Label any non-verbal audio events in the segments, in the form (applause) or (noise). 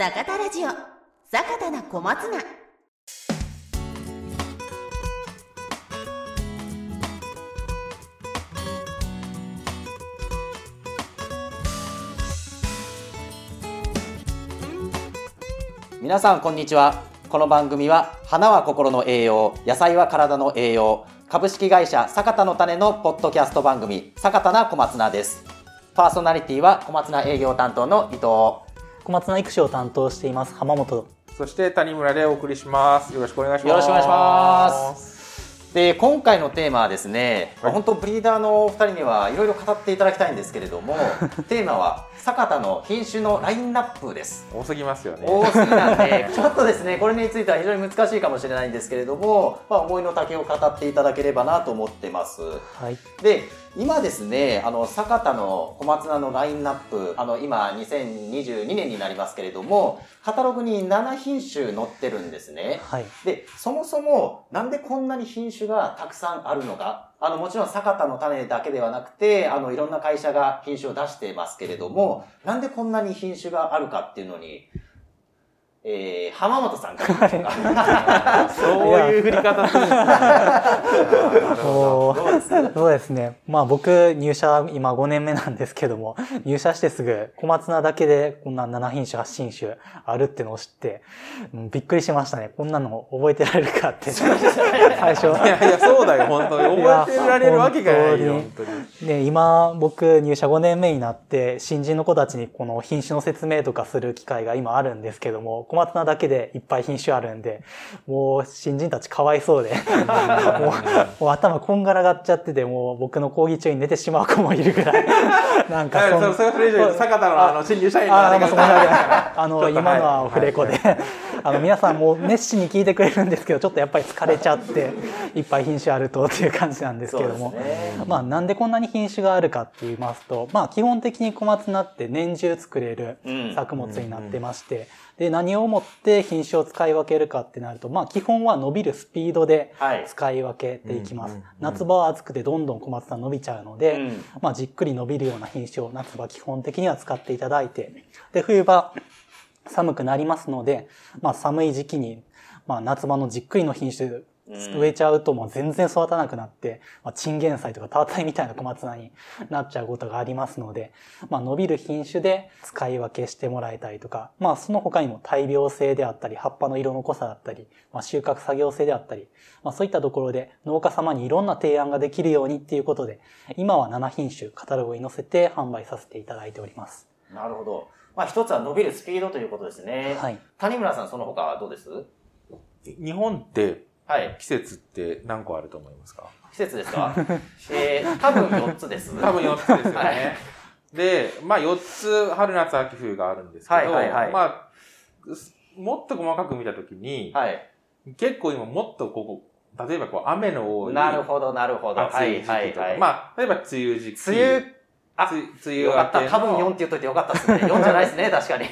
坂田ラジオ。坂田な小松菜。皆さんこんにちは。この番組は花は心の栄養野菜は体の栄養株式会社坂田の種のポッドキャスト番組坂田な小松菜です。パーソナリティは小松菜営業担当の伊藤。小松菜育種を担当しています浜本そして谷村でお送りします。よろしくお願いします。よろしくお願いしますで今回のテーマはですね、はい本当ブリーダーのお二人にはいろいろ語っていただきたいんですけれども (laughs) テーマは坂田の品種のラインナップです。多すぎますよね。多すぎなんで (laughs) ちょっとですねこれについては非常に難しいかもしれないんですけれども、まあ、思いの丈を語っていただければなと思ってます。はい。で今ですねあの坂田の小松菜のラインナップあの今2022年になりますけれどもカタログに7品種載ってるんですね。はい。でそもそもなんでこんなに品種がたくさんあるのかあのもちろん坂田の種だけではなくてあのいろんな会社が品種を出してますけれどもなんでこんなに品種があるかっていうのに、えー、浜本さん (laughs) そういう振り方するんですね。そうですね。まあ僕入社今5年目なんですけども入社してすぐ小松菜だけでこんな7品種8品種あるってのを知って、うんびっくりしましたね。こんなの覚えてられるかって。(laughs) 最初。いやいや、そうだよ、本当に。覚えてられるわけがないよ、本当に。で今僕入社5年目になって新人の子たちにこの品種の説明とかする機会が今あるんですけども小松菜だけでいっぱい品種あるんでもう新人たちかわいそうで。もうもう頭こんがらがっちゃっててもう僕の講義中に寝てしまう子もいるぐらい。(laughs) なんかはいそんそれそれそれ以上に坂田のあの新入社員のああ、ま (laughs) あ、の、今のはオフレコで、はいあの、皆さんも熱心に聞いてくれるんですけど、ちょっとやっぱり疲れちゃって、いっぱい品種あるとっていう感じなんですけども。ね。まあ、なんでこんなに品種があるかって言いますと、まあ、基本的に小松菜って年中作れるうん。作物になってまして、で、何をもって品種を使い分けるかってなると、まあ、基本は伸びるスピードではい。使い分けていきます。うんうんうん。夏場は暑くてどんどん小松菜伸びちゃうので、うん。まあ、じっくり伸びるような品種を夏場基本的には使っていただいて、で、冬場寒くなりますので、まあ、寒い時期に、まあ、夏場のじっくりの品種植えちゃうともう全然育たなくなって、まあ、チンゲン菜とかタワタイみたいな小松菜になっちゃうことがありますので、まあ、伸びる品種で使い分けしてもらえたりとか、まあ、その他にも大病性であったり、葉っぱの色の濃さだったり、まあ、収穫作業性であったり、まあ、そういったところで農家様にいろんな提案ができるようにっていうことで、今は7品種カタログに載せて販売させていただいております。なるほど。まあ一つは伸びるスピードということですね。はい。谷村さんその他はどうです？日本ってはい。季節って何個あると思いますか？季節ですか？(laughs) えー、多分4つです。多分4つですよはいね。で、まあ4つ春夏秋冬があるんですけど、はいはいはいまあ、もっと細かく見たときに、はい。結構今もっとここ、例えばこう雨の多いなるほど、なるほど。暑い時期とか、はいはいはい。まあ、例えば梅雨時期。梅雨、あつ梅雨よかった。明けの多分4って言っといてよかったですね。(laughs) 4じゃないですね、確かに。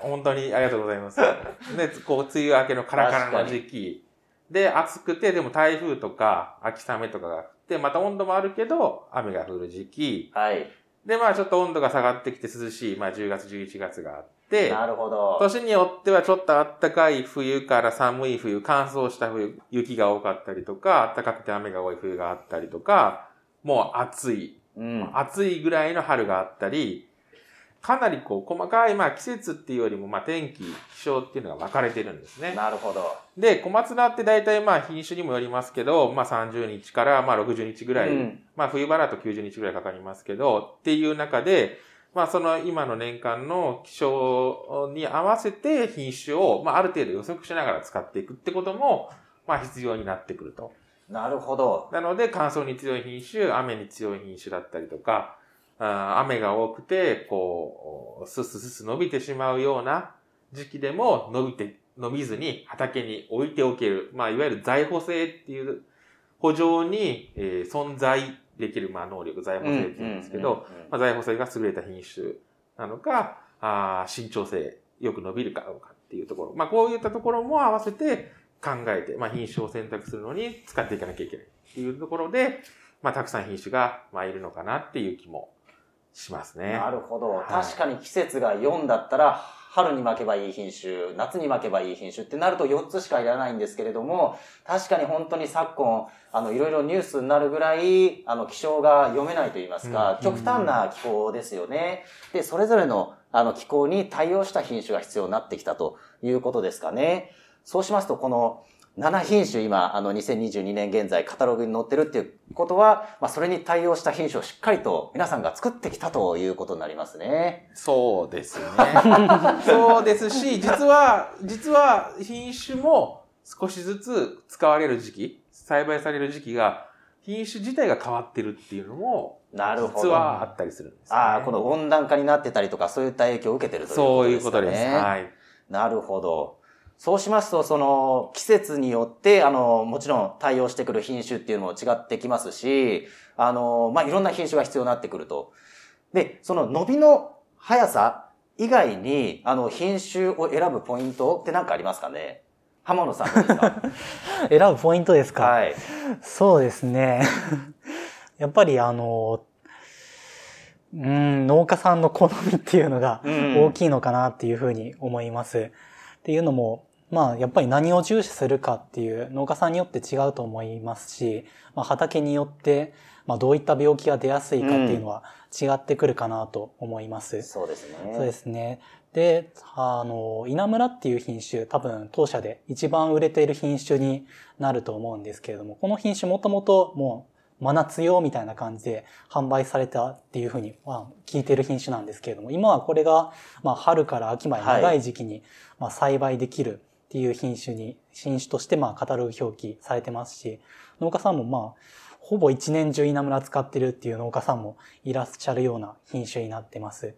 本当にありがとうございます。(laughs) で、こう、梅雨明けのカラカラの時期。で、暑くて、でも台風とか、秋雨とかが降って、また温度もあるけど、雨が降る時期。はい。で、まあちょっと温度が下がってきて涼しい、まあ10月、11月があって、なるほど。年によってはちょっと暖かい冬から寒い冬、乾燥した冬、雪が多かったりとか、暖かくて雨が多い冬があったりとか、もう暑い、うん。暑いぐらいの春があったり、かなりこう細かい、まあ季節っていうよりも、まあ天気、気象っていうのが分かれてるんですね。なるほど。で、小松菜って大体まあ品種にもよりますけど、まあ30日からまあ60日ぐらい、うんまあ冬場だと90日ぐらいかかりますけど、っていう中で、まあその今の年間の気象に合わせて品種を、まあある程度予測しながら使っていくってことも、まあ必要になってくると。なるほど。なので乾燥に強い品種、雨に強い品種だったりとか、あー雨が多くて、こう、スッススッス伸びてしまうような時期でも伸びて、伸びずに畑に置いておける。まあ、いわゆる在補性っていう補助に、えー存在できる、まあ、能力、在補性って言うんですけど、在補性が優れた品種なのか、あー身長性、よく伸びるかどうかっていうところ。まあ、こういったところも合わせて考えて、まあ、品種を選択するのに使っていかなきゃいけないっていうところで、まあ、たくさん品種が、まあ、いるのかなっていう気もしますね。なるほど。はい確かに季節が4だったら、春に巻けばいい品種、夏に巻けばいい品種ってなると4つしかいらないんですけれども、確かに本当に昨今、あの、いろいろニュースになるぐらい、あの、気象が読めないと言いますか、うん極端な気候ですよね。で、それぞれの、あの、気候に対応した品種が必要になってきたということですかね。そうしますと、この、7品種今、あの、2022年現在カタログに載ってるっていうことは、まあ、それに対応した品種をしっかりと皆さんが作ってきたということになりますね。そうですね。(laughs) そうですし、実は、実は品種も少しずつ使われる時期、栽培される時期が、品種自体が変わってるっていうのも、なるほど。実はあったりするんです、ね。ああ、この温暖化になってたりとか、そういった影響を受けてるというそういうこでかね。こととです。はい。なるほど。そうしますと、その季節によって、あの、もちろん対応してくる品種っていうのも違ってきますし、あの、まあ、いろんな品種が必要になってくると。で、その伸びの速さ以外に、あの、品種を選ぶポイントって何かありますかね？浜野さんですか？(laughs) 選ぶポイントですか、はい。そうですね。(laughs) やっぱりあの、うん、農家さんの好みっていうのがうん大きいのかなっていうふうに思います。っていうのも、まあやっぱり何を重視するかっていう農家さんによって違うと思いますし、まあ、畑によって、まあ、どういった病気が出やすいかっていうのは違ってくるかなと思います。そうですね。そうですね。で、あの、稲村っていう品種、多分当社で一番売れている品種になると思うんですけれども、この品種もともともう真夏用みたいな感じで販売されたっていうふうに、まあ、聞いている品種なんですけれども、今はこれが、まあ、春から秋まで長い時期に、まあ、栽培できるっていう品種に、品種として、まあ、カタログ表記されてますし、農家さんもまあ、ほぼ一年中稲村使ってるっていう農家さんもいらっしゃるような品種になってます。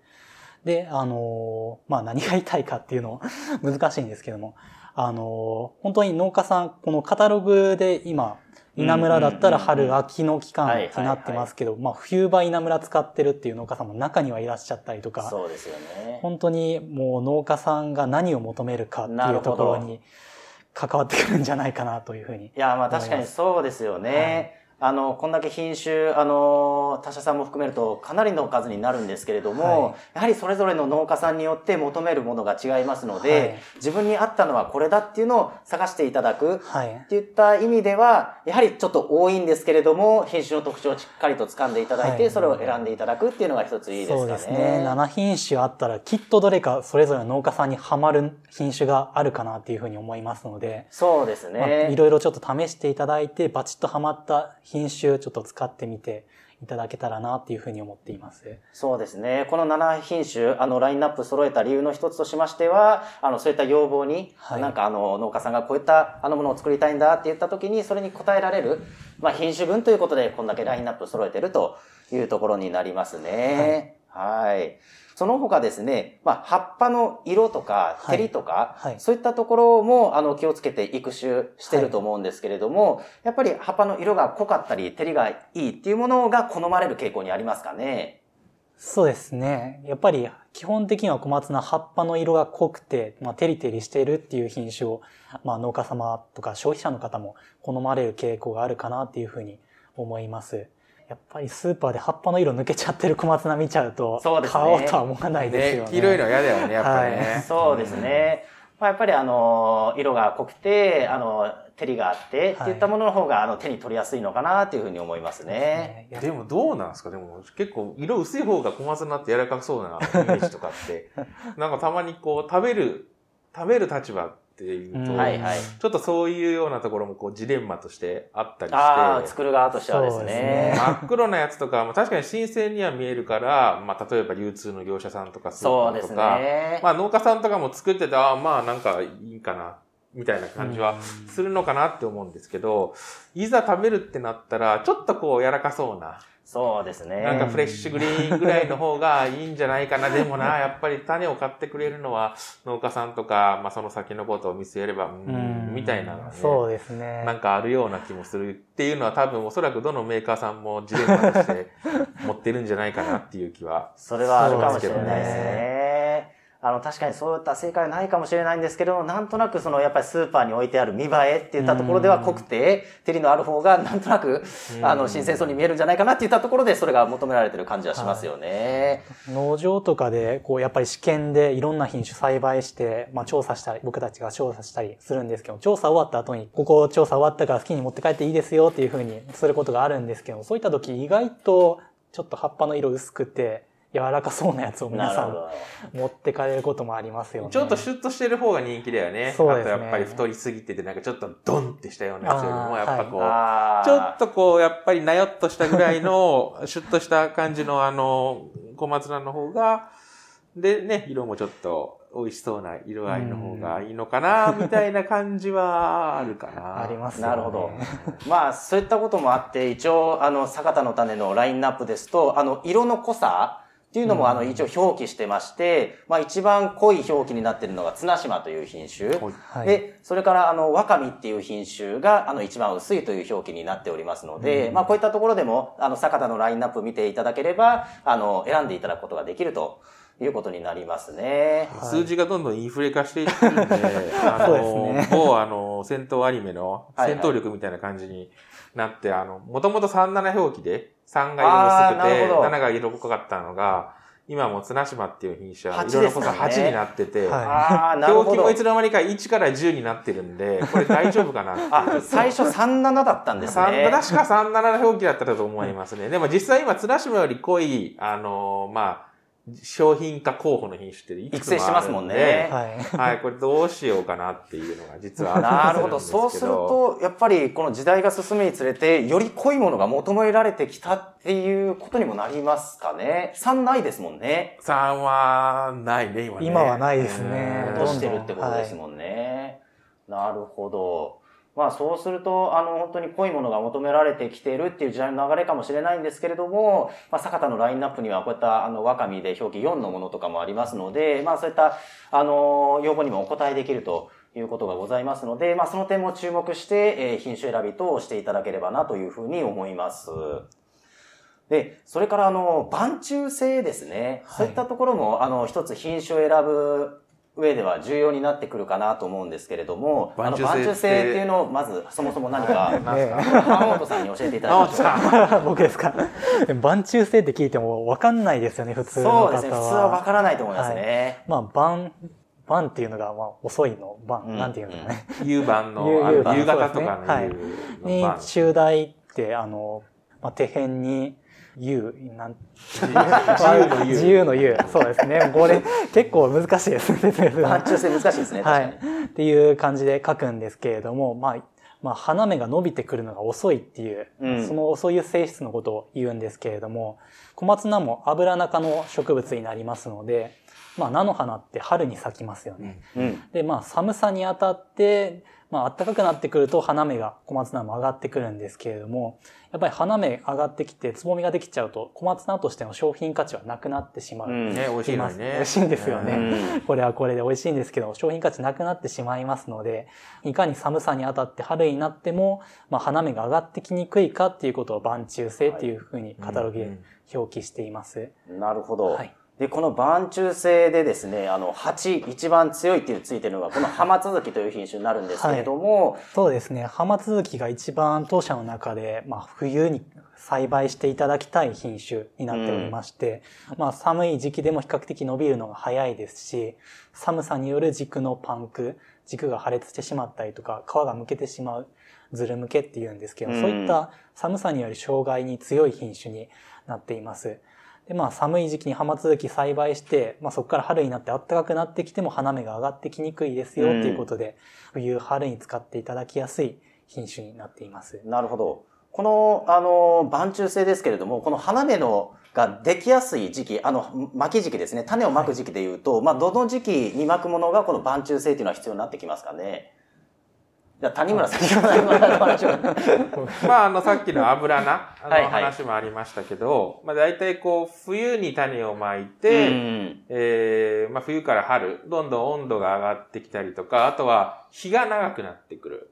で、あのーまあ何が言いたいかっていうの (laughs) 難しいんですけども、あのー本当に農家さん、このカタログで今、稲村だったら春、秋の期間はいになってますけど、まあ冬場稲村使ってるっていう農家さんも中にはいらっしゃったりとか、そうですよね。本当にもう農家さんが何を求めるかっていうところに関わってくるんじゃないかなというふうに。いや、まあ確かにそうですよね。あの、こんだけ品種、あの、他社さんも含めるとかなりの数になるんですけれども、はいやはりそれぞれの農家さんによって求めるものが違いますので、はい自分に合ったのはこれだっていうのを探していただく。はい。っていった意味では、やはりちょっと多いんですけれども、品種の特徴をしっかりと掴んでいただいて、はいそれを選んでいただくっていうのが一ついいですかね。そうですね。7品種あったらきっとどれかそれぞれの農家さんにはまる品種があるかなっていうふうに思いますので、そうですまあね。いろいろちょっと試していただいて、バチッとはまった品種ちょっと使ってみていただけたらなっていうふうに思っています。そうですね。この7品種、あの、ラインナップ揃えた理由の一つとしましては、あの、そういった要望に、はいなんかあの、農家さんがこういったあのものを作りたいんだって言った時に、それに応えられる、まあ、品種分ということで、こんだけラインナップ揃えてるというところになりますね。はい。その他ですね、まあ、葉っぱの色とか、はい照りとか、はいそういったところも、あの、気をつけて育種してると思うんですけれども、やっぱり葉っぱの色が濃かったり、照りがいいっていうものが好まれる傾向にありますかね？そうですね。やっぱり基本的には小松菜葉っぱの色が濃くて、まあ、テリテリしているっていう品種を、まあ、農家様とか消費者の方も好まれる傾向があるかなっていうふうに思います。やっぱりスーパーで葉っぱの色抜けちゃってる小松菜見ちゃうと、そうですね買おうとは思わないですよね。黄色いのは嫌だよね、やっぱりね。はいそうですね。まあ、やっぱりあの、色が濃くて、あの、照りがあって、っていったものの方が、あの、手に取りやすいのかなっていうふうに思いますね。いやでもどうなんですか？でも結構色薄い方が小松菜って柔らかそうなイメージとかって、(laughs) なんかたまにこう食べる、食べる立場っていうと、うんはいはい。ちょっとそういうようなところもこうジレンマとしてあったりして、ああ、作る側としてはですそうですねね。真っ黒なやつとか、まあ、確かに新鮮には見えるから、まあ、例えば流通の業者さんとかスーそうですパーとか、ね。まあ、農家さんとかも作ってて、ああ、まあ、なんかいいかな、みたいな感じはするのかなって思うんですけど、いざ食べるってなったら、ちょっとこう柔らかそうな、そうですね。なんかフレッシュグリーンぐらいの方がいいんじゃないかな。でもな、(laughs) やっぱり種を買ってくれるのは農家さんとか、まあ、その先のことを見据えれば、ううんん、みたいなね。そうですね。なんかあるような気もするっていうのは多分おそらくどのメーカーさんもジレンマとして持ってるんじゃないかなっていう気は。(laughs) それはあるかもしれないですね。あの、確かにそういった正解はないかもしれないんですけど、なんとなくその、やっぱりスーパーに置いてある見栄えって言ったところでは濃くて、照りのある方がなんとなく、あの、新鮮そうに見えるんじゃないかなって言ったところで、それが求められてる感じはしますよね。農場とかで、こう、やっぱり試験でいろんな品種栽培して、まあ、調査したり、僕たちが調査したりするんですけど、調査終わった後に、ここ調査終わったから好きに持って帰っていいですよっていうふうにすることがあるんですけど、そういった時意外と、ちょっと葉っぱの色薄くて、柔らかそうなやつを皆さん。持ってかれることもありますよね。ちょっとシュッとしてる方が人気だよね。そうですねあとやっぱり太りすぎてて、なんかちょっとドンってしたようなやつよりも、やっぱこう、あーちょっとこう、やっぱりなよっとしたぐらいの、シュッとした感じのあの、小松菜の方が、でね、色もちょっと美味しそうな色合いの方がいいのかな、(laughs) みたいな感じはあるかな。ありますよね。なるほど。まあ、そういったこともあって、一応、あの、坂田の種のラインナップですと、あの、色の濃さっていうのも、あの、一応表記してまして、まあ、一番濃い表記になっているのが、綱島という品種。はい。はいで、それから、あの、ワカミっていう品種が、あの、一番薄いという表記になっておりますので、まあ、こういったところでも、あの、坂田のラインナップ見ていただければ、あの、選んでいただくことができるということになりますね。はい。数字がどんどんインフレ化していってるんで、あ (laughs) そうの、で (laughs) す某あの、戦闘アニメのはいはい。戦闘力みたいな感じになって、あの、もともと37表記で、3が色薄くて、なるほど7が色濃かったのが、今もう綱島っていう品種は、8色の濃さですもんね8になってて、表記もい。つの間にか1から10になってるんで、(laughs) これ大丈夫かなあ、最初37だったんです三ね。確か37表記だったと思いますね。でも実際今、綱島より濃い、あのまあ、商品化候補の品種っていくつもあるんで育成してますもんねはい。はい、これどうしようかなっていうのが実はあったなるほど。そうすると、やっぱりこの時代が進むにつれて、より濃いものが求められてきたっていうことにもなりますかね。3ないですもんね。3はないね、今ね。今はないですねうん落としてるってことですもんね。なるほど。まあそうすると、あの、本当に濃いものが求められてきているっていう時代の流れかもしれないんですけれども、まあ、坂田のラインナップにはこういった、あの、ワカミで表記4のものとかもありますので、まあそういった、あの、要望にもお答えできるということがございますので、まあその点も注目して、えー品種選び等をしていただければなというふうに思います。で、それからあの、晩中性ですね。はいそういったところも、あの、一つ品種を選ぶ上では重要になってくるかなと思うんですけれども、あの、晩中性っていうのを、まず、そもそも何か、(laughs) 浜 (laughs) 本さんに教えていただきま (laughs) 僕ですか？晩中性って聞いても分かんないですよね、普通の方は。そうですね。普通はわからないと思いますね。まあ、晩、晩っていうのが、まあ、遅いの、晩、うんなんていうのかね。夕晩の、夕方とかねに夕の晩、中大って、あの、まあ、手辺に、夕、なん、自由の夕自由の夕。そうですね。これ、結構難しいですね、説明するの晩中性難しいですね。は。い。っていう感じで書くんですけれども、まあ、まあ、花芽が伸びてくるのが遅いっていう、うんその遅い性質のことを言うんですけれども、小松菜も油中の植物になりますので、まあ、菜の花って春に咲きますよね。うん。で、まあ、寒さにあたって、まあ、暖かくなってくると花芽が小松菜も上がってくるんですけれども、やっぱり花芽上がってきて、つぼみができちゃうと、小松菜としての商品価値はなくなってしまう。うんね、美味しいのにね。(laughs) 美味しいんですよねうんこれはこれで美味しいんですけど、商品価値なくなってしまいますので、いかに寒さにあたって春になっても、まあ、花芽が上がってきにくいかっていうことを晩中性っていうふうにカタログで表記しています。なるほど。はいで、この晩中性でですね、あの、8、一番強いっていうついてるのが、この (laughs) 浜続きという品種になるんですけれども、そうですね。浜続きが一番当社の中で、まあ、冬に栽培していただきたい品種になっておりまして、まあ、寒い時期でも比較的伸びるのが早いですし、寒さによる軸のパンク、軸が破裂してしまったりとか、皮がむけてしまう、ずるむけっていうんですけど、うんそういった寒さによる障害に強い品種になっています。で、まあ寒い時期に浜続き栽培して、まあそこから春になって暖かくなってきても花芽が上がってきにくいですよっていうことで、冬、春に使っていただきやすい品種になっています。なるほど。この、あの、晩中性ですけれども、この花芽のができやすい時期、あの、巻き時期ですね、種をまく時期で言うと、まあ、どの時期に巻くものがこの晩中性っていうのは必要になってきますかね？じゃあ、谷村さんにお話を。(laughs) まあ、あの、さっきの油菜あのはいはい話もありましたけど、まあ、大体こう、冬に種をまいて、うんえーまあ、冬から春、どんどん温度が上がってきたりとか、あとは日が長くなってくる。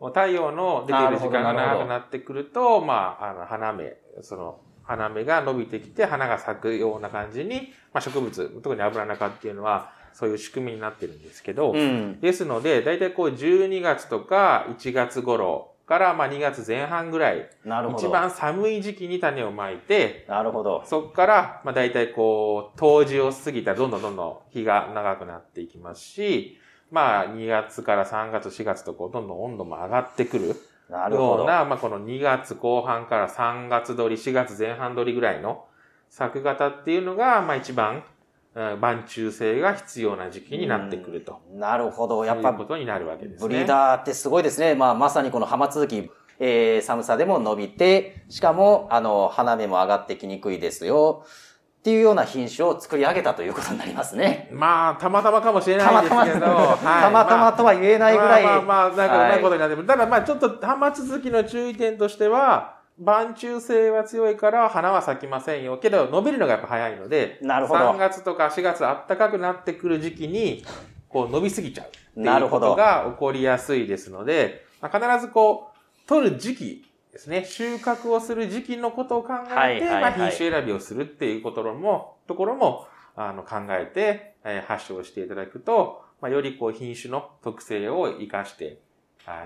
太陽の出ている時間が長くなってくると、まあ、あの、花芽、その、花芽が伸びてきて花が咲くような感じに、まあ、植物、特に油中っていうのはそういう仕組みになってるんですけど、うん。ですので、だいたいこう12月とか1月頃から、まあ2月前半ぐらい、なるほど。一番寒い時期に種をまいて、なるほど。そこから、まあ大体こう、冬至を過ぎたらどんどんどんどん日が長くなっていきますし、まあ2月から3月、4月とこう、どんどん温度も上がってくるなるほど。ような、まあこの2月後半から3月取り、4月前半取りぐらいの作型っていうのが、まあ一番、うん晩中性が必要な時期になってくると。なるほど。やっぱことになるわけですね。ブリーダーってすごいですね。まあ、まさにこの浜続き、えー、寒さでも伸びて、しかも、あの、花芽も上がってきにくいですよ。っていうような品種を作り上げたということになりますね。まあ、たまたまかもしれないですけど、たまたま、はいたまたまとは言えないぐらい。まあまあまあ、なんかうまいことはになってる。ただまあちょっと浜続きの注意点としては、晩中性は強いから花は咲きませんよ。けど伸びるのがやっぱ早いので、なるほど3月とか4月暖かくなってくる時期に、こう伸びすぎちゃうっていうこなるほどとが起こりやすいですので、まあ、必ずこう、取る時期ですね。収穫をする時期のことを考えて、はいはいはいまあ品種選びをするっていうことも、ところも、あの、考えて、えー発症していただくと、まあ、よりこう品種の特性を活かして、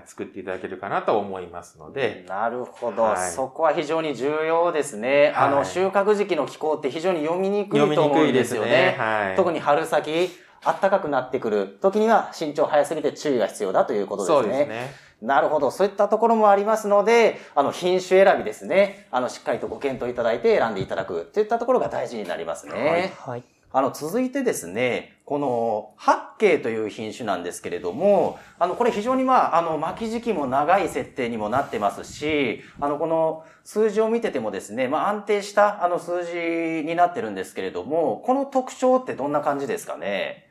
作っていただけるかなと思いますので、なるほど、はいそこは非常に重要ですね。あの、はい収穫時期の気候って非常に読みにくいと思うんですよねね。。はい。特に春先、暖かくなってくる時には身長早すぎて注意が必要だということですね。そうですね。なるほど。そういったところもありますので、あの、品種選びですね。あの、しっかりとご検討いただいて選んでいただくといったところが大事になりますね。はい。あの、続いてですね、この、八景という品種なんですけれども、あの、これ非常にまあ、あの、巻き時期も長い設定にもなってますし、あの、この数字を見ててもですね、まあ、安定した、あの、数字になってるんですけれども、この特徴ってどんな感じですかね？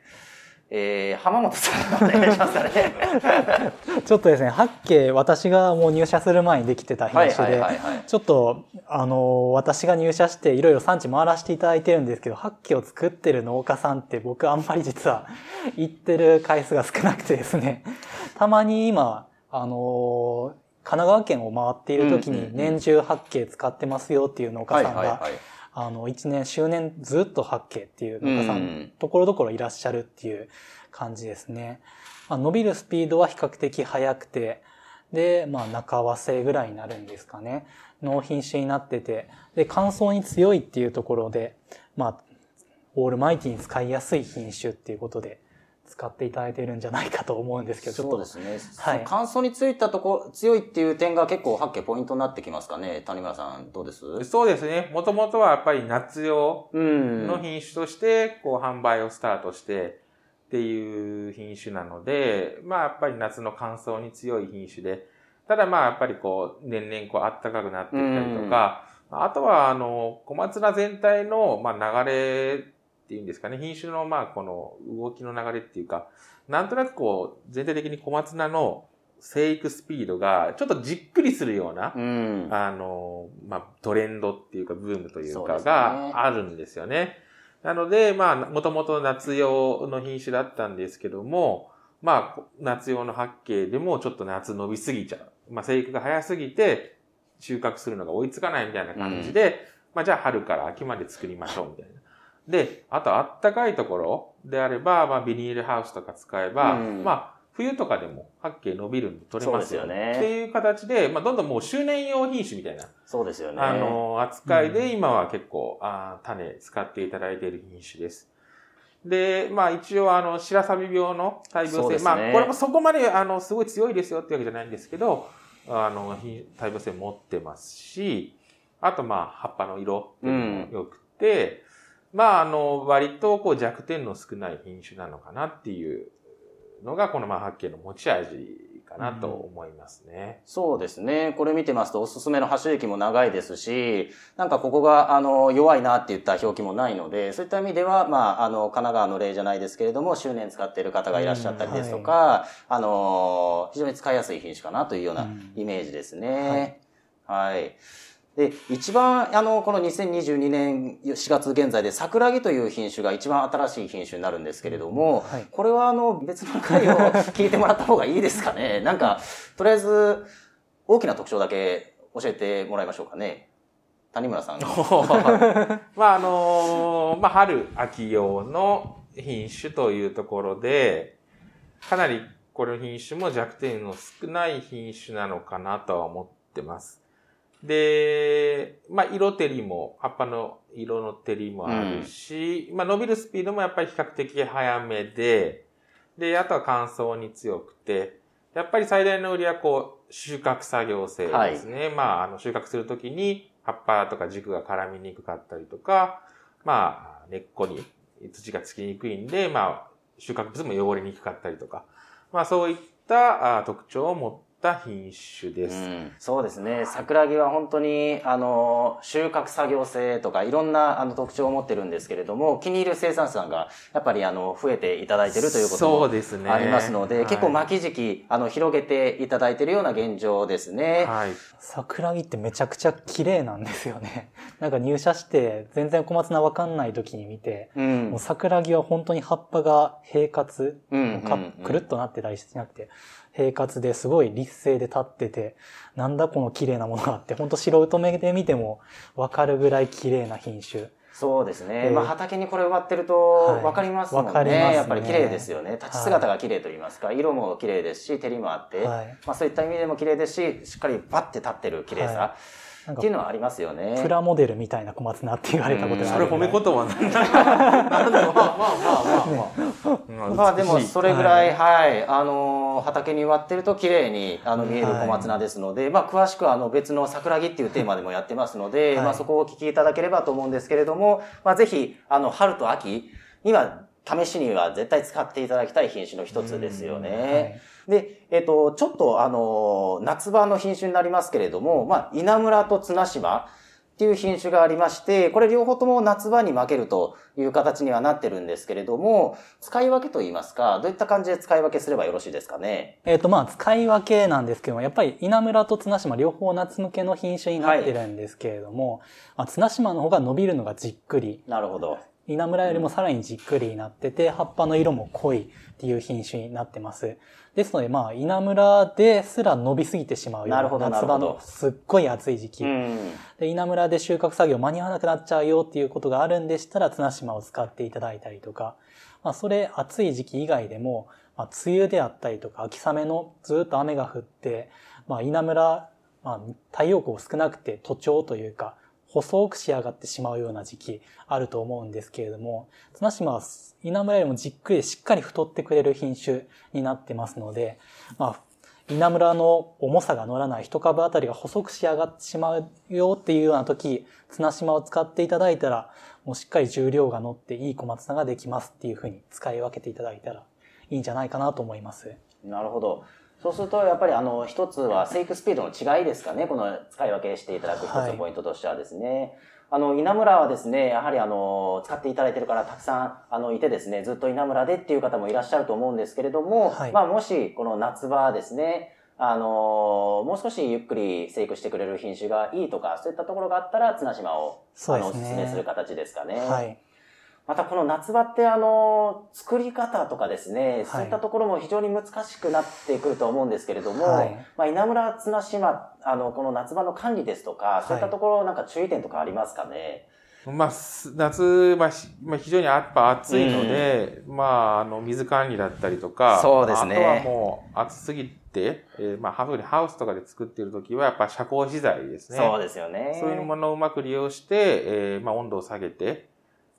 えー、浜本さん、お願いしますかね。(laughs) ちょっとですね、八景、私がもう入社する前にできてた品種で、はい。ちょっと、あの、私が入社していろいろ産地回らせていただいてるんですけど、八景を作ってる農家さんって僕あんまり実は行ってる回数が少なくてですね、(laughs) たまに今、あの、神奈川県を回っている時に年中八景使ってますよっていう農家さんが、はいはいはい。あの、一年、周年ずっと八景っていう農家さん、ところどころいらっしゃるっていう感じですね。まあ、伸びるスピードは比較的速くて、で、まあ、中和製ぐらいになるんですかね。納品種になってて、で、乾燥に強いっていうところで、まあ、オールマイティに使いやすい品種っていうことで、使っていただいてるんじゃないかと思うんですけど、ちょっとそうで、すね。はい乾燥に強いったとこ、強いっていう点が結構八景ポイントになってきますかね。谷村さん、どうです？そうですね。もともとはやっぱり夏用うんの品種として、こう販売をスタートしてっていう品種なので、まあやっぱり夏の乾燥に強い品種で、ただまあやっぱりこう年々こう暖かくなってきたりとか、あとはあの小松菜全体のまあ流れっていうんですかね、品種のまあこの動きの流れっていうか、なんとなくこう全体的に小松菜の生育スピードがちょっとじっくりするような、うん。あの、まあ、トレンドっていうか、ブームというか、があるんですよね。なので、まあ、もともと夏用の品種だったんですけども、まあ、夏用の八景でもちょっと夏伸びすぎちゃう。まあ、生育が早すぎて、収穫するのが追いつかないみたいな感じで、まあ、じゃあ春から秋まで作りましょうみたいな。で、あとあったかいところであれば、まあ、ビニールハウスとか使えば、うん。まあ、冬とかでも八景伸びるんで取れますよ。ね。っていう形で、まあ、どんどんもう周年用品種みたいな、そうですよね。あの、扱いうん。で今は結構、あー種使っていただいている品種です。で、まあ一応あの、白鷺病の大病性、ね。まあこれもそこまであの、すごい強いですよってわけじゃないんですけど、あの、品大病性持ってますし、あとまあ葉っぱの色っていうのも良くて、まああの、割とこう弱点の少ない品種なのかなっていうのが、このまあ八景の持ち味かなと思いますね。そうですね。これ見てますとおすすめの発種域も長いですし、なんかここが、あの、弱いなって言った表記もないので、そういった意味では、まあ、あの、神奈川の例じゃないですけれども、周年使っている方がいらっしゃったりですとか、あの、非常に使いやすい品種かなというようなうんイメージですね。はい。で、一番、あの、この2022年4月現在で桜木という品種が一番新しい品種になるんですけれども、はいこれはあの、別の回を (laughs) 聞いてもらった方がいいですかね。なんか、とりあえず、大きな特徴だけ教えてもらいましょうかね。谷村さん。(laughs) まああのまあ春秋用の品種というところで、かなりこれの品種も弱点の少ない品種なのかなとは思ってます。で、まあ、色照りも、葉っぱの色の照りもあるし、まあ、伸びるスピードもやっぱり比較的早めで、で、あとは乾燥に強くて、やっぱり最大の売りはこう、収穫作業性ですね。まあ、あの、収穫するときに葉っぱとか軸が絡みにくかったりとか、まあ、根っこに土がつきにくいんで、まあ、収穫物も汚れにくかったりとか、まあ、そういったあ特徴を持った品種です。うんそうですね。桜木は本当に、あの、収穫作業性とかいろんなあの特徴を持ってるんですけれども、気に入る生産者さんがやっぱりあの、増えていただいてるということもですね。ありますので、はい結構巻き時期、あの、広げていただいてるような現状ですね。はい。桜木ってめちゃくちゃ綺麗なんですよね。(laughs) なんか入社して全然小松菜わかんない時に見て、うんもう桜木は本当に葉っぱが平滑、うんかうんうんくるっとなってたりしなくて、平滑ですごい立勢で立ってて、なんだこの綺麗なものがあって、本当素人目で見てもわかるぐらい綺麗な品種。そうですね。えーまあ畑にこれ植わってるとはい分かりますもんね。わかりますねやっぱり綺麗ですよね。立ち姿が綺麗と言いますか、色も綺麗ですし、照りもあって、はいまあそういった意味でも綺麗ですし、しっかりバッて立ってる綺麗さ、はなんかっていうのはありますよね。プラモデルみたいな小松菜って言われたことがあそるれ褒め言葉なんだ。ま (laughs) あまあまあまあまあ。まあでもそれぐらい、はい、あのー畑に植わってると綺麗にあの見えるはい小松菜ですので、まあ詳しくはあの別の桜木っていうテーマでもやってますので、はい。まあそこをお聞きいただければと思うんですけれども、まあぜひあの春と秋には試しには絶対使っていただきたい品種の一つですよね。で、えっ、と、ちょっとあの、夏場の品種になりますけれども、まあ、稲村と綱島っていう品種がありまして、これ両方とも夏場に負けるという形にはなってるんですけれども、使い分けといいますか、どういった感じで使い分けすればよろしいですかね？えっ、と、まあ、使い分けなんですけども、やっぱり稲村と綱島両方夏向けの品種になってるんですけれども、まあ、綱島の方が伸びるのがじっくり、なるほど。稲村よりもさらにじっくりになってて、葉っぱの色も濃いっていう品種になってます。ですので、まあ、稲村ですら伸びすぎてしまうような夏場のすっごい暑い時期。うん。で、稲村で収穫作業間に合わなくなっちゃうよっていうことがあるんでしたら、綱島を使っていただいたりとか、まあ、それ暑い時期以外でも、まあ、梅雨であったりとか、秋雨のずっと雨が降って、まあ、稲村、まあ、太陽光少なくて徒長というか、細く仕上がってしまうような時期あると思うんですけれども、綱島は稲村よりもじっくりしっかり太ってくれる品種になってますので、まあ、稲村の重さが乗らない一株あたりが細く仕上がってしまうよっていうような時、綱島を使っていただいたら、もうしっかり重量が乗っていい小松菜ができますっていうふうに使い分けていただいたらいいんじゃないかなと思います。なるほど。そうすると、やっぱりあの、一つは生育スピードの違いですかね。この使い分けしていただく一つのポイントとしてはですね。あの、稲村はですね、やはりあの、使っていただいてるからたくさん、あの、いてですね、ずっと稲村でっていう方もいらっしゃると思うんですけれども、はいまあ、もし、この夏場ですね、あの、もう少しゆっくり生育してくれる品種がいいとか、そういったところがあったら、綱島を、あの、お勧めする形ですかね。はい。またこの夏場ってあの、作り方とかですね、いそういったところも非常に難しくなってくると思うんですけれども、はいまあ稲村綱島、あの、この夏場の管理ですとか、そういったところなんか注意点とかありますかね？まあ、す夏、まあ、しまあ、非常にやっぱ暑いので、まあ、あの、水管理だったりとか、そうですねあとはもう暑すぎて、えーまあ、ハウスとかで作っているときは、やっぱ遮光資材ですね。そうですよね。そういうものをうまく利用して、えーまあ、温度を下げて、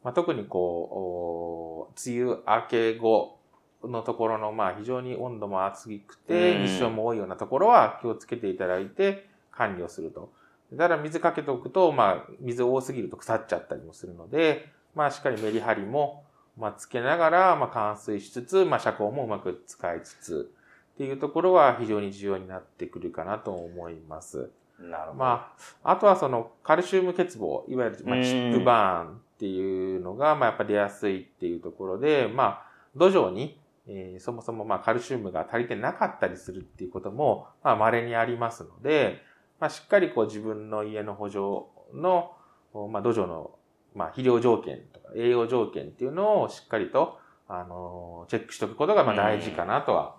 まあ、特にこう、お梅雨明け後のところの、まあ、非常に温度も暑くて、うん日照も多いようなところは気をつけていただいて管理をすると。ただ水かけておくと、まあ、水多すぎると腐っちゃったりもするので、まあ、しっかりメリハリも、まあ、つけながら、まあ、冠水しつつ、まあ、遮光もうまく使いつつ、っていうところは非常に重要になってくるかなと思います。なるほど。まあ、あとはそのカルシウム欠乏、いわゆる、まあ、うんチップバーンっていうのが、まあ、やっぱ出やすいっていうところで、まあ、土壌に、えーそもそもまあカルシウムが足りてなかったりするっていうことも、まあ、稀にありますので、まあ、しっかりこう自分の家の補助の、まあ、土壌の、まあ、肥料条件とか栄養条件っていうのをしっかりと、あの、チェックしておくことが、まあ、大事かなとは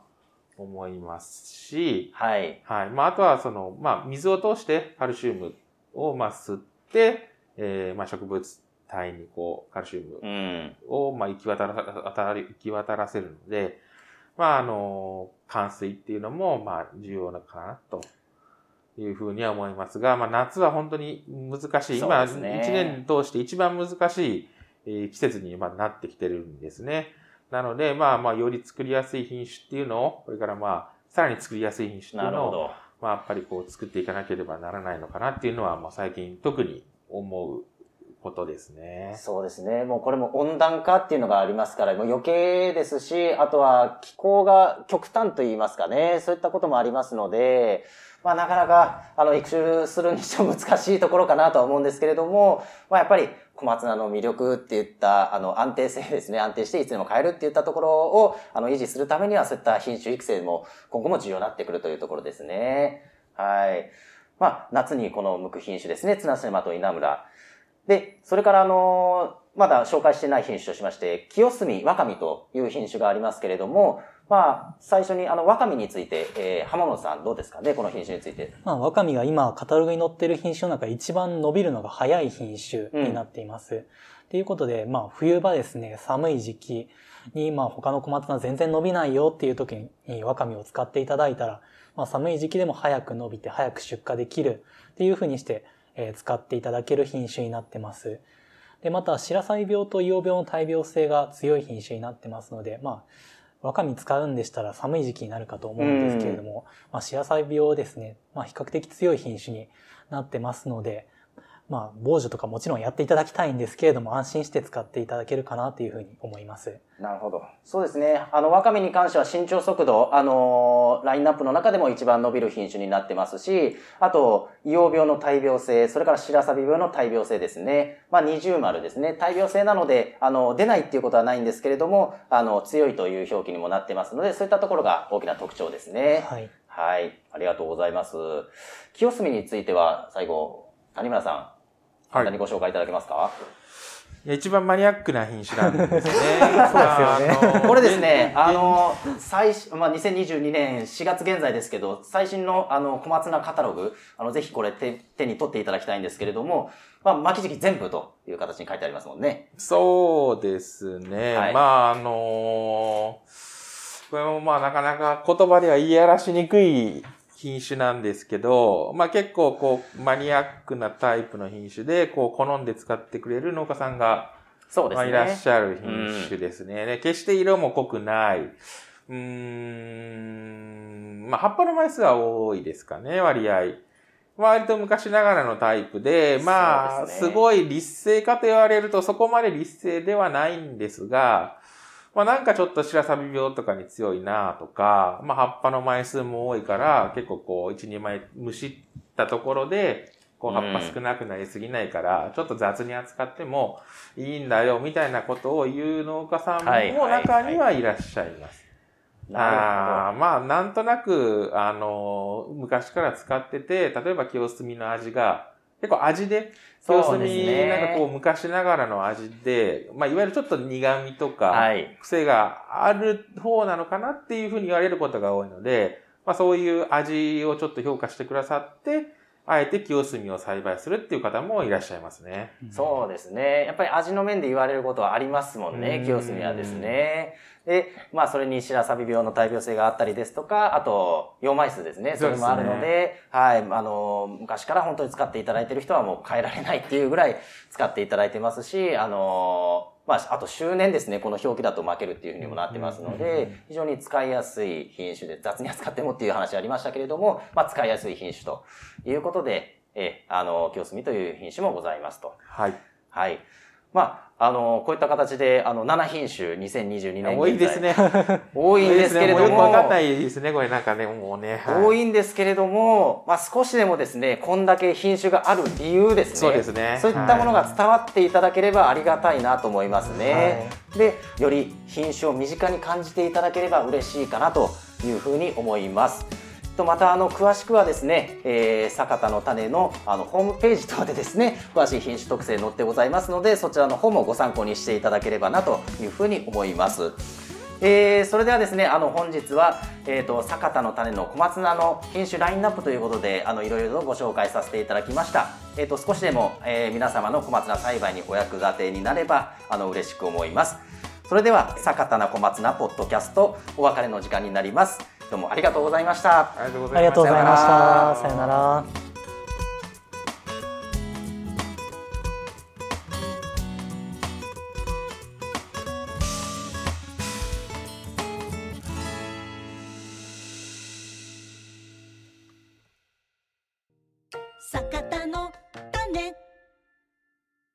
思いますし、はい。はい。まあ、あとは、その、まあ、水を通してカルシウムを、まあ、吸って、えーまあ、植物体にこう、カルシウムうん。を、まあ、行き渡ら、行き渡らせるので、まあ、あの、換水っていうのも、まあ、重要なのかな、というふうには思いますが、まあ、夏は本当に難しい。今、一年通して一番難しい、えー季節にまあなってきてるんですね。なので、まあ、まあ、より作りやすい品種っていうのを、これからまあ、さらに作りやすい品種っていうのを。まあ、やっぱりこう作っていかなければならないのかなっていうのは、まあ、最近特に思うことですね。そうですね。もうこれも温暖化っていうのがありますから、もう余計ですし、あとは気候が極端と言いますかね、そういったこともありますので、まあなかなか、あの、育種するにしても難しいところかなとは思うんですけれども、まあやっぱり小松菜の魅力っていった、あの、安定性ですね、安定していつでも買えるっていったところを、あの、維持するためには、そういった品種育成も今後も重要になってくるというところですね。はい。まあ、夏にこの向く品種ですね、ツナシネマと稲村。で、それからあのまだ紹介してない品種としまして、清澄若見という品種がありますけれども、まあ、最初にあの若見について、えー、浜野さんどうですかね、この品種について。まあ、ワカミが今、カタログに載ってる品種の中で一番伸びるのが早い品種になっています。ということで、まあ、冬場ですね、寒い時期に、まあ、他の小松菜全然伸びないよっていう時にワカミを使っていただいたら、まあ、寒い時期でも早く伸びて早く出荷できるっていうふうにして、えー使っていただける品種になってます。で、また、白菜病と硫黄病の大病性が強い品種になってますので、まあ、わかみ使うんでしたら寒い時期になるかと思うんですけれども、まあ、白菜病ですね、まあ、比較的強い品種になってますので、まあ、防除とかもちろんやっていただきたいんですけれども、安心して使っていただけるかなというふうに思います。なるほど。そうですね。あの、ワカメに関しては伸長速度、あのーラインナップの中でも一番伸びる品種になってますし、あと、硫黄病の大病性、それから白錆病の大病性ですね。まあ、二重丸ですね。大病性なので、あの、出ないっていうことはないんですけれども、あの、強いという表記にもなってますので、そういったところが大きな特徴ですね。はい。はい。ありがとうございます。清澄については、最後、谷村さん、簡単にご紹介いただけますか、いや一番マニアックな品種なんですね。(laughs) そうですよね (laughs) これですね、あの、最新、まあ、2022年4月現在ですけど、最新の、あの、小松菜カタログ、あの、ぜひこれ手、手に取っていただきたいんですけれども、まあ、巻き時期全部という形に書いてありますもんね。そうですね。はいまあ、あのこれもまあなかなか言葉では言い表しにくい品種なんですけど、まあ結構こうマニアックなタイプの品種で、こう好んで使ってくれる農家さんが、まあ、そうですね。いらっしゃる品種ですね。で決して色も濃くない。うーん、まあ葉っぱの枚数は多いですかね、割合。割と昔ながらのタイプで、まあ、すごい立性かと言われるとそこまで立性ではないんですが、まあなんかちょっと白錆病とかに強いなとか、まあ葉っぱの枚数も多いから、結構こう、1、2枚むしったところで、こう葉っぱ少なくなりすぎないから、ちょっと雑に扱ってもいいんだよ、みたいなことを言う農家さんはいも中にはいらっしゃいます。なあーまあ、なんとなく、あの、昔から使ってて、例えば清澄の味が、結構味で、清そうです澄、ねなんかこう昔ながらの味で、まあ、いわゆるちょっと苦味とか、はい。癖がある方なのかなっていうふうに言われることが多いので、まあそういう味をちょっと評価してくださって、あえて清澄を栽培するっていう方もいらっしゃいますね。そうですね。やっぱり味の面で言われることはありますもんね、うん清澄はですね。で、まあそれに白錆病の大病性があったりですとか、あと、葉枚数ですね。それもあるので、はい、あの、昔から本当に使っていただいている人はもう変えられないっていうぐらい使っていただいてますし、あの、まあ、あと周年ですね、この表記だと負けるっていうふうにもなってますので、非常に使いやすい品種で、雑に扱ってもっていう話ありましたけれども、まあ使いやすい品種ということで、え、あの、清澄という品種もございますと。はい。はい。まあ、あの、こういった形で、あの、7品種、2022年現在多いです。ね。多いんですけれども、よくわかんないですね、これなんかね、もうね。はい多いんですけれども、まあ、少しでもですね、こんだけ品種がある理由ですね。そうですねそういったものが伝わっていただければありがたいなと思いますね。で、より品種を身近に感じていただければ嬉しいかなというふうに思います。とまたあの詳しくはですね、えー、坂田の種のあのホームページ等でですね詳しい品種特性載ってございますのでそちらの方もご参考にしていただければなというふうに思います。えーそれではですね、あの本日は、えっ、と、坂田の種の小松菜の品種ラインナップということで、あの、いろいろとご紹介させていただきました。えっ、と、少しでも、えー皆様の小松菜栽培にお役立てになれば、あの、嬉しく思います。それでは、坂田の小松菜ポッドキャスト、お別れの時間になります。どうもありがとうございました。ありがとうございました。さよならた。さよなら。